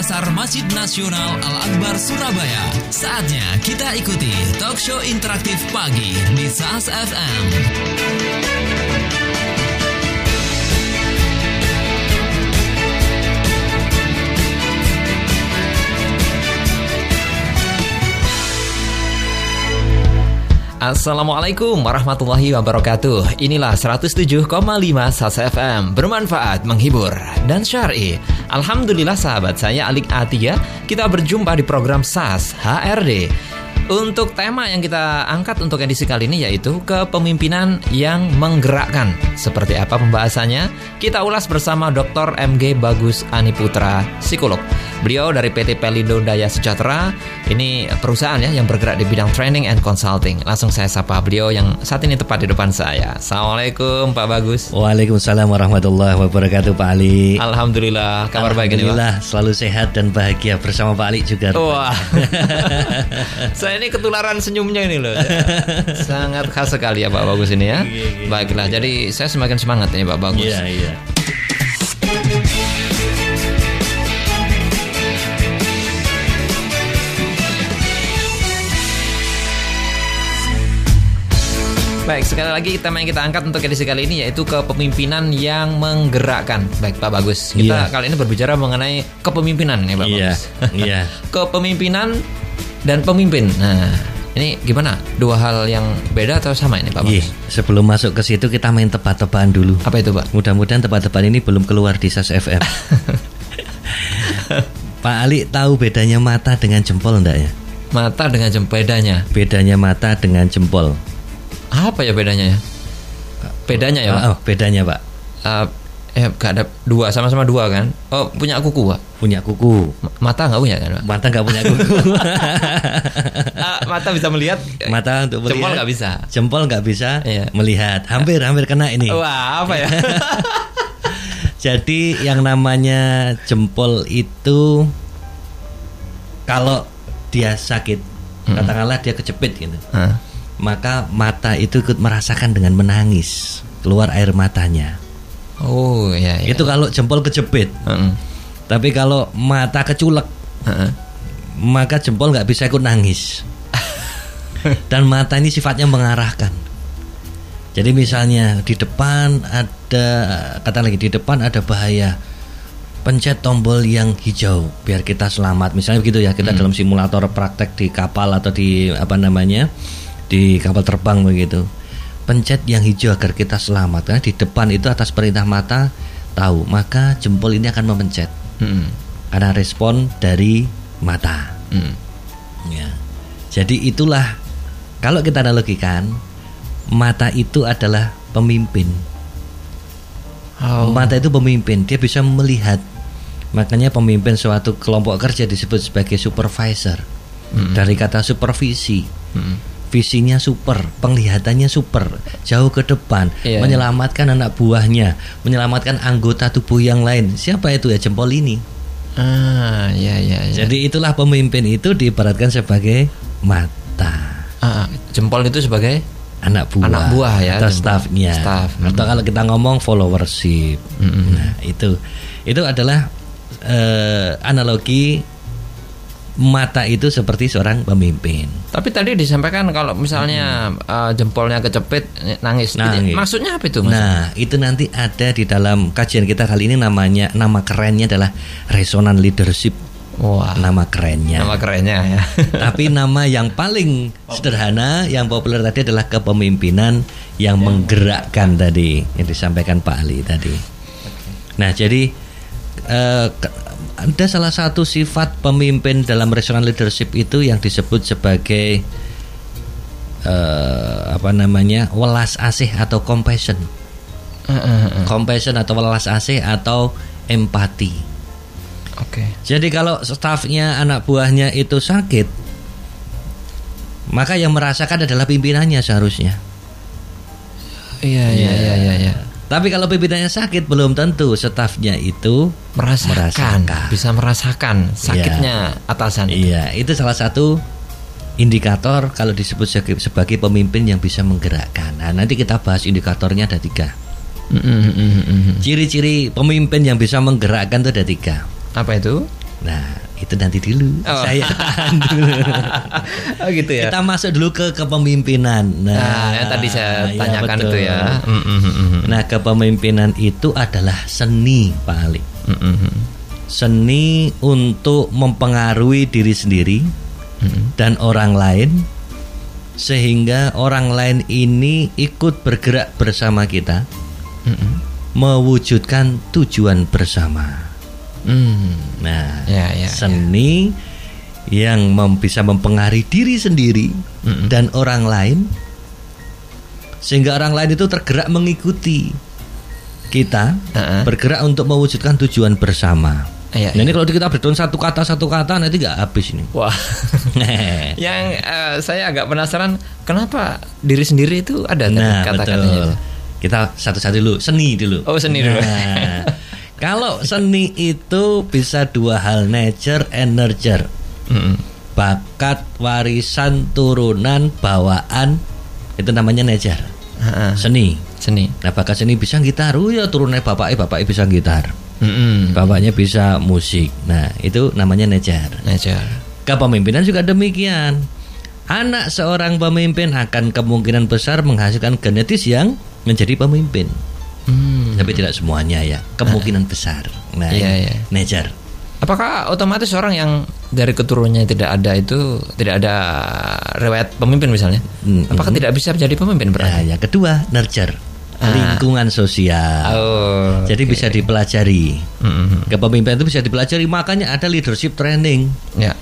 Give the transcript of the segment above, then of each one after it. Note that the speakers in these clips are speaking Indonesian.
dasar Masjid Nasional Al-Akbar Surabaya. Saatnya kita ikuti talk show interaktif pagi di SAS FM. Assalamualaikum warahmatullahi wabarakatuh Inilah 107,5 Sasa FM Bermanfaat, menghibur, dan syari Alhamdulillah sahabat saya Alik Atia Kita berjumpa di program SAS HRD untuk tema yang kita angkat untuk edisi kali ini yaitu kepemimpinan yang menggerakkan. Seperti apa pembahasannya? Kita ulas bersama Dr. MG Bagus Aniputra, psikolog. Beliau dari PT Pelindo Daya Sejahtera. Ini perusahaan ya yang bergerak di bidang training and consulting. Langsung saya sapa beliau yang saat ini tepat di depan saya. Assalamualaikum Pak Bagus. Waalaikumsalam warahmatullahi wabarakatuh Pak Ali. Alhamdulillah kabar baik ini Pak. Alhamdulillah selalu sehat dan bahagia bersama Pak Ali juga. Wah. saya ini ketularan senyumnya ini loh. Sangat khas sekali ya Pak Bagus ini ya. Baiklah, jadi saya semakin semangat ini Pak Bagus. Iya, iya. Baik, sekali lagi tema yang kita angkat untuk edisi kali ini yaitu kepemimpinan yang menggerakkan. Baik, Pak Bagus. Kita Iya. kali ini berbicara mengenai kepemimpinan ya, Pak Iya, Bagus. iya. kepemimpinan dan pemimpin. Nah, ini gimana? Dua hal yang beda atau sama ini, Pak Iya, Bagus? sebelum masuk ke situ kita main tebak-tebakan dulu. Apa itu, Pak? Mudah-mudahan tebak-tebakan ini belum keluar di SAS FM. Pak Ali tahu bedanya mata dengan jempol enggak ya? Mata dengan jem bedanya. Bedanya mata dengan jempol. Apa ya bedanya ya? Bedanya ya, Pak? Oh, bedanya Pak. Uh, eh, gak ada dua, sama-sama dua kan? Oh, punya kuku, Pak? Punya kuku. Ma- Mata nggak punya kan, Pak? Mata nggak punya kuku. Ah, mata bisa melihat, Mata untuk melihat. jempol nggak bisa. Jempol nggak bisa Iya. melihat. Hampir hampir kena ini. Wah, apa ya? Jadi yang namanya jempol itu kalau dia sakit, katakanlah dia kecepit gitu, Hah? Maka mata itu ikut merasakan dengan menangis, keluar air matanya. Oh, iya, iya. Itu kalau jempol kejepit. Heeh. Tapi kalau mata keculek, Heeh. maka jempol nggak bisa ikut nangis. Dan mata ini sifatnya mengarahkan. Jadi misalnya di depan ada kata lagi di depan ada bahaya. Pencet tombol yang hijau biar kita selamat. Misalnya begitu ya, kita dalam simulator praktek di kapal atau di apa namanya? Di kapal terbang begitu. Pencet yang hijau agar kita selamat. Karena di depan itu atas perintah mata tahu, maka jempol ini akan memencet Hmm. karena respon dari mata. Hmm. Ya. Jadi itulah kalau kita analogikan mata itu adalah pemimpin. Oh. Mata itu pemimpin, dia bisa melihat. Makanya pemimpin suatu kelompok kerja disebut sebagai supervisor. Dari kata supervisi. Hmm. Visinya super, penglihatannya super, jauh ke depan, Iya. menyelamatkan anak buahnya, menyelamatkan anggota tubuh yang lain. Siapa itu ya jempol ini? Ah, ya, ya, ya. Jadi itulah pemimpin itu diibaratkan sebagai mata. Ah, ah, jempol itu sebagai anak buah, Anak buah ya, atau staffnya Staff, atau kalau kita ngomong followership Mm-mm. nah itu itu adalah eh, analogi mata itu seperti seorang pemimpin Tapi tadi disampaikan kalau misalnya uh, jempolnya kecepit eh, nangis. Nangis. Maksudnya apa itu, Mas? nah itu nanti ada di dalam kajian kita kali ini namanya nama kerennya adalah resonant leadership Wah, nama kerennya nama kerennya ya. Tapi nama yang paling sederhana, yang populer tadi adalah kepemimpinan yang menggerakkan tadi yang disampaikan Pak Ali tadi. Nah, jadi ke- ada salah satu sifat pemimpin dalam resonant leadership itu yang disebut sebagai eh, apa namanya welas asih atau compassion, Eh, eh, eh. compassion atau welas asih atau empati. Oke. Jadi kalau stafnya anak buahnya itu sakit, maka yang merasakan adalah pimpinannya seharusnya. Iya, iya, iya, iya, iya. Tapi kalau pimpinannya sakit belum tentu stafnya itu Merasakan, Merasakan. bisa merasakan sakitnya atasan. Iya, itu salah satu indikator kalau disebut sebagai, pemimpin yang bisa menggerakkan. Nah, nanti kita bahas indikatornya ada tiga. Ciri-ciri pemimpin yang bisa menggerakkan itu ada tiga. Apa itu? Nah, itu nanti dulu. Oh. Saya tahan dulu. oh gitu ya. Kita masuk dulu ke kepemimpinan. Nah, yang tadi saya ya, tanyakan betul. itu ya. Mm, mm, mm, mm. Nah, kepemimpinan itu adalah seni, Pak Ali. Mm, mm. Seni untuk mempengaruhi diri sendiri Mm, dan orang lain sehingga orang lain ini ikut bergerak bersama kita mm, mewujudkan tujuan bersama. Mm. Nah, Ya, ya, seni yang mem- bisa mempengaruhi diri sendiri Mm-mm. dan orang lain sehingga orang lain itu tergerak mengikuti kita Heeh. bergerak untuk mewujudkan tujuan bersama. Iya, Nah, ini kalau kita berdoa satu kata satu kata nanti nggak habis ini. Wah. Yang eh, saya agak penasaran kenapa diri sendiri itu ada nah, kata-katanya? Kita satu-satu dulu, seni dulu. Oh, seni dulu. Kalau seni itu bisa dua hal, nature and nurture. Mm, mm. Bakat, warisan, turunan, bawaan itu namanya nature. Ha-ha. Seni. Seni. Nah, bakat seni bisa gitar. Oh ya turunnya bapaknya, bapaknya bisa gitar. Mm, mm. Bapaknya bisa musik. Nah, itu namanya nature. Nature. Kepemimpinan juga demikian. Anak seorang pemimpin akan kemungkinan besar menghasilkan genetis yang menjadi pemimpin. Hmm. Tapi tidak semuanya ya, kemungkinan besar. Nah, Iya, ini iya. nature. Apakah otomatis orang yang dari keturunannya tidak ada itu tidak ada riwayat pemimpin misalnya? Mm, Apakah tidak bisa menjadi pemimpin Nah, berarti? yang kedua nurture, Ah. lingkungan sosial. Oh. Jadi oke. bisa dipelajari. Mm, mm, Kepemimpinan itu bisa dipelajari, makanya ada leadership training. mm. Ya.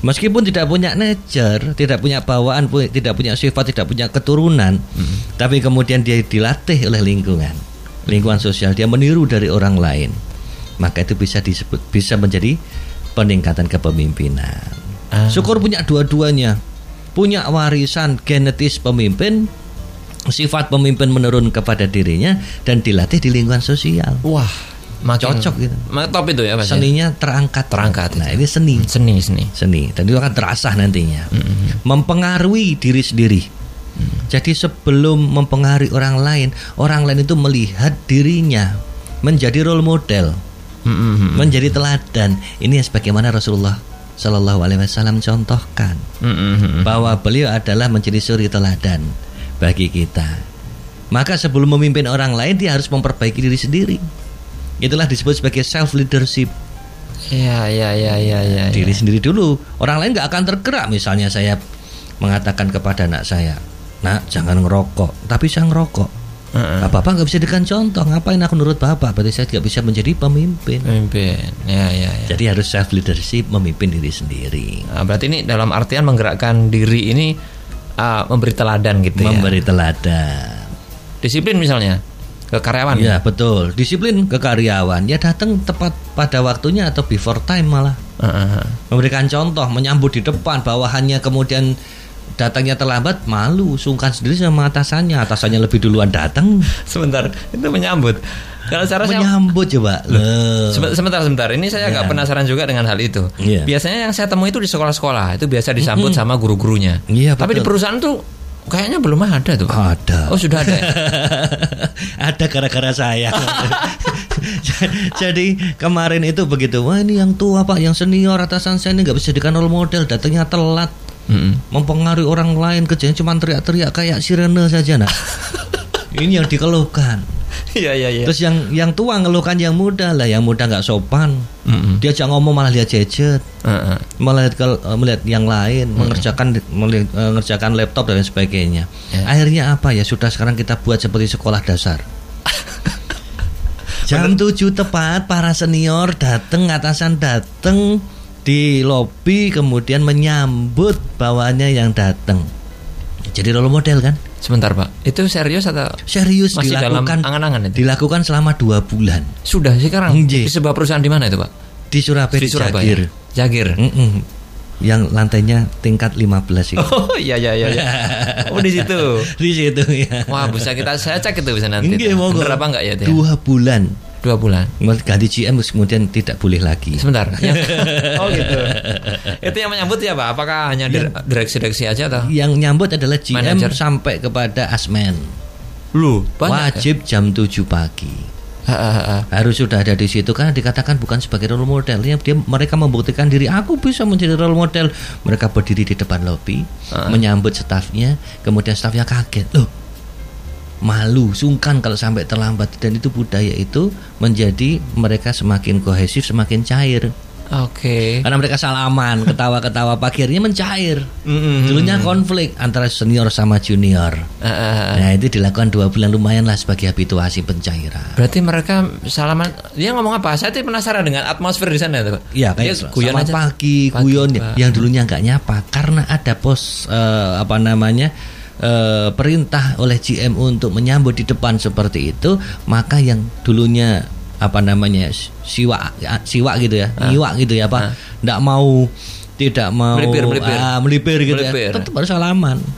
Meskipun tidak punya nature, tidak punya bawaan, tidak punya sifat, tidak punya keturunan, tapi kemudian dia dilatih oleh lingkungan, lingkungan sosial, dia meniru dari orang lain, maka itu bisa disebut bisa menjadi peningkatan kepemimpinan. Ah. Syukur punya dua-duanya, punya warisan genetis pemimpin, sifat pemimpin menurun kepada dirinya dan dilatih di lingkungan sosial. Wah, makin Cocok gitu. Top itu ya Mas. ya? Seninya terangkat, Terangkat. Nah ini seni Seni, seni. seni dan itu akan terasah nantinya mempengaruhi diri sendiri jadi sebelum mempengaruhi orang lain orang lain itu melihat dirinya menjadi role model Mm, mm, mm. menjadi teladan ini sebagaimana Rasulullah Shallallahu Alaihi Wasallam contohkan bahwa beliau adalah menjadi suri teladan bagi kita maka sebelum memimpin orang lain dia harus memperbaiki diri sendiri itulah disebut sebagai self leadership Ya, ya, ya, ya, ya. diri ya. sendiri dulu. Orang lain nggak akan tergerak. Misalnya saya mengatakan kepada anak saya, nak jangan ngerokok, tapi saya ngerokok. Nah, bapak nggak bisa dikasih contoh. Ngapain aku nurut bapak? Berarti saya tidak bisa menjadi pemimpin. Pemimpin. Ya, ya, ya. Jadi harus self leadership, memimpin diri sendiri, Nah, berarti ini dalam artian menggerakkan diri ini ah, memberi teladan gitu ya. memberi teladan. Disiplin misalnya ke karyawan. Ya betul. Disiplin ke karyawan. Ya datang tepat pada waktunya atau before time malah. Heeh. Memberikan contoh, menyambut di depan, bawahannya kemudian datangnya terlambat, malu, sungkan sendiri sama atasannya. Atasannya lebih duluan datang. Sebentar, itu menyambut. Kalau saya rasa menyambut coba loh. Sebentar, sebentar. Ini saya agak Ya. penasaran juga dengan hal itu. Iya. Biasanya yang saya temui itu di sekolah-sekolah itu biasa disambut sama guru-gurunya. Iya, Tapi di perusahaan tuh kayaknya belum ada tuh. Ada Oh sudah ada. ya? ada gara-gara saya jadi kemarin itu begitu wah ini yang tua pak yang senior atasan saya ini nggak bisa dijadikan role model datangnya telat Mm-mm. mempengaruhi orang lain kerjanya cuma teriak-teriak kayak sirene saja nah ini yang dikeluhkan. Iya iya iya. terus yang yang tua ngeluhkan yang muda lah yang muda nggak sopan. Dia jangan ngomong malah dia jejet Heeh. melihat ke- melihat yang lain mengerjakan meli- eh, mengerjakan laptop dan sebagainya. Ya. akhirnya apa ya? Sudah sekarang kita buat seperti sekolah dasar. Jam 7 tepat para senior datang atasan datang di lobi kemudian menyambut bawaannya yang datang jadi role model kan Sebentar Pak, itu serius atau serius Masih dalam dilakukan angan-angan itu? dilakukan selama dua bulan sudah sekarang di sebuah perusahaan di mana itu Pak? di Surabaya Di Surabaya. Jagir. Jagir. Mm-mm. yang lantainya tingkat 15 itu Oh iya iya iya. iya. Oh di situ. di situ ya Wah bisa kita saya cek itu bisa nanti. Monggo. Bener apa enggak ya ya? Dua bulan Dua bulan. ganti GM kemudian tidak boleh lagi. Sebentar. Yang- oh gitu. Itu yang menyambut ya Pak? Apakah hanya dir- direksi-direksi aja atau? Yang nyambut adalah GM Manager. sampai kepada asmen. Lu banyak. ya? Wajib jam 7 pagi. Ha, ha, ha. harus sudah ada di situ kan dikatakan bukan sebagai role model ya dia mereka membuktikan diri aku bisa menjadi role model mereka berdiri di depan lobi menyambut stafnya kemudian stafnya kaget loh malu sungkan kalau sampai terlambat dan itu budaya itu menjadi mereka semakin kohesif semakin cair Oke. karena mereka salaman ketawa-ketawa pagi akhirnya mencair Mm-mm. dulunya konflik antara senior sama junior Ha, ha, ha. nah itu dilakukan dua bulan lumayan lah sebagai habituasi pencairan Berarti mereka salaman. Dia ngomong apa? Saya tuh penasaran dengan atmosfer di sana. Iya kayak guyon aja. pagi, Pagi, guyon ya. Yang dulunya nggak nyapa karena ada pos eh, apa namanya eh, perintah oleh GM untuk menyambut di depan seperti itu, maka yang dulunya apa namanya siwa siwa gitu ya, nyiwa gitu ya, Pak. Nggak mau tidak mau Melipir, melipir. ah, melipir gitu Melipir. ya. Tetap harus salaman.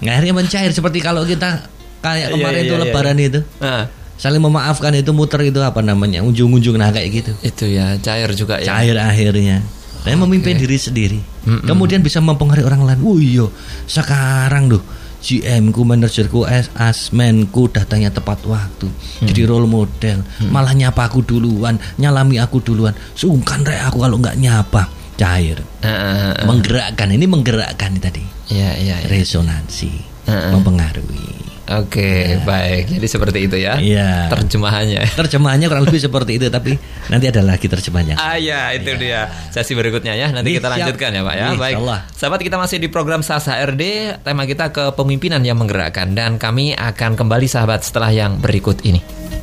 Nah, akhirnya mencair seperti kalau kita kayak Iya, kemarin iya, itu iya, lebaran itu. Nah, Saling memaafkan itu muter itu apa namanya? Ujung-ujung nah kayak gitu itu ya cair juga ya. cair akhirnya dan memimpin diri sendiri. Kemudian bisa mempengaruhi orang lain. Oh iya sekarang loh GM ku manajerku asmenku datangnya tepat waktu. Jadi role model. Malah nyapa aku duluan nyalami aku duluan. Sungkan rek aku kalau nggak nyapa. Cair. Ha, ha, ha. menggerakkan ini menggerakkan tadi. Iya, iya. iya. resonansi. Heeh. mempengaruhi Oke, baik. Jadi seperti itu ya. Iya. Terjemahannya. terjemahannya kurang lebih seperti itu tapi nanti ada lagi terjemahnya Ah ya itu dia sesi berikutnya ya nanti Nih, kita siap. lanjutkan ya Pak ya Nih, baik insyaallah. sahabat kita masih di program Sasa RD tema kita kepemimpinan yang menggerakkan dan kami akan kembali sahabat setelah yang berikut ini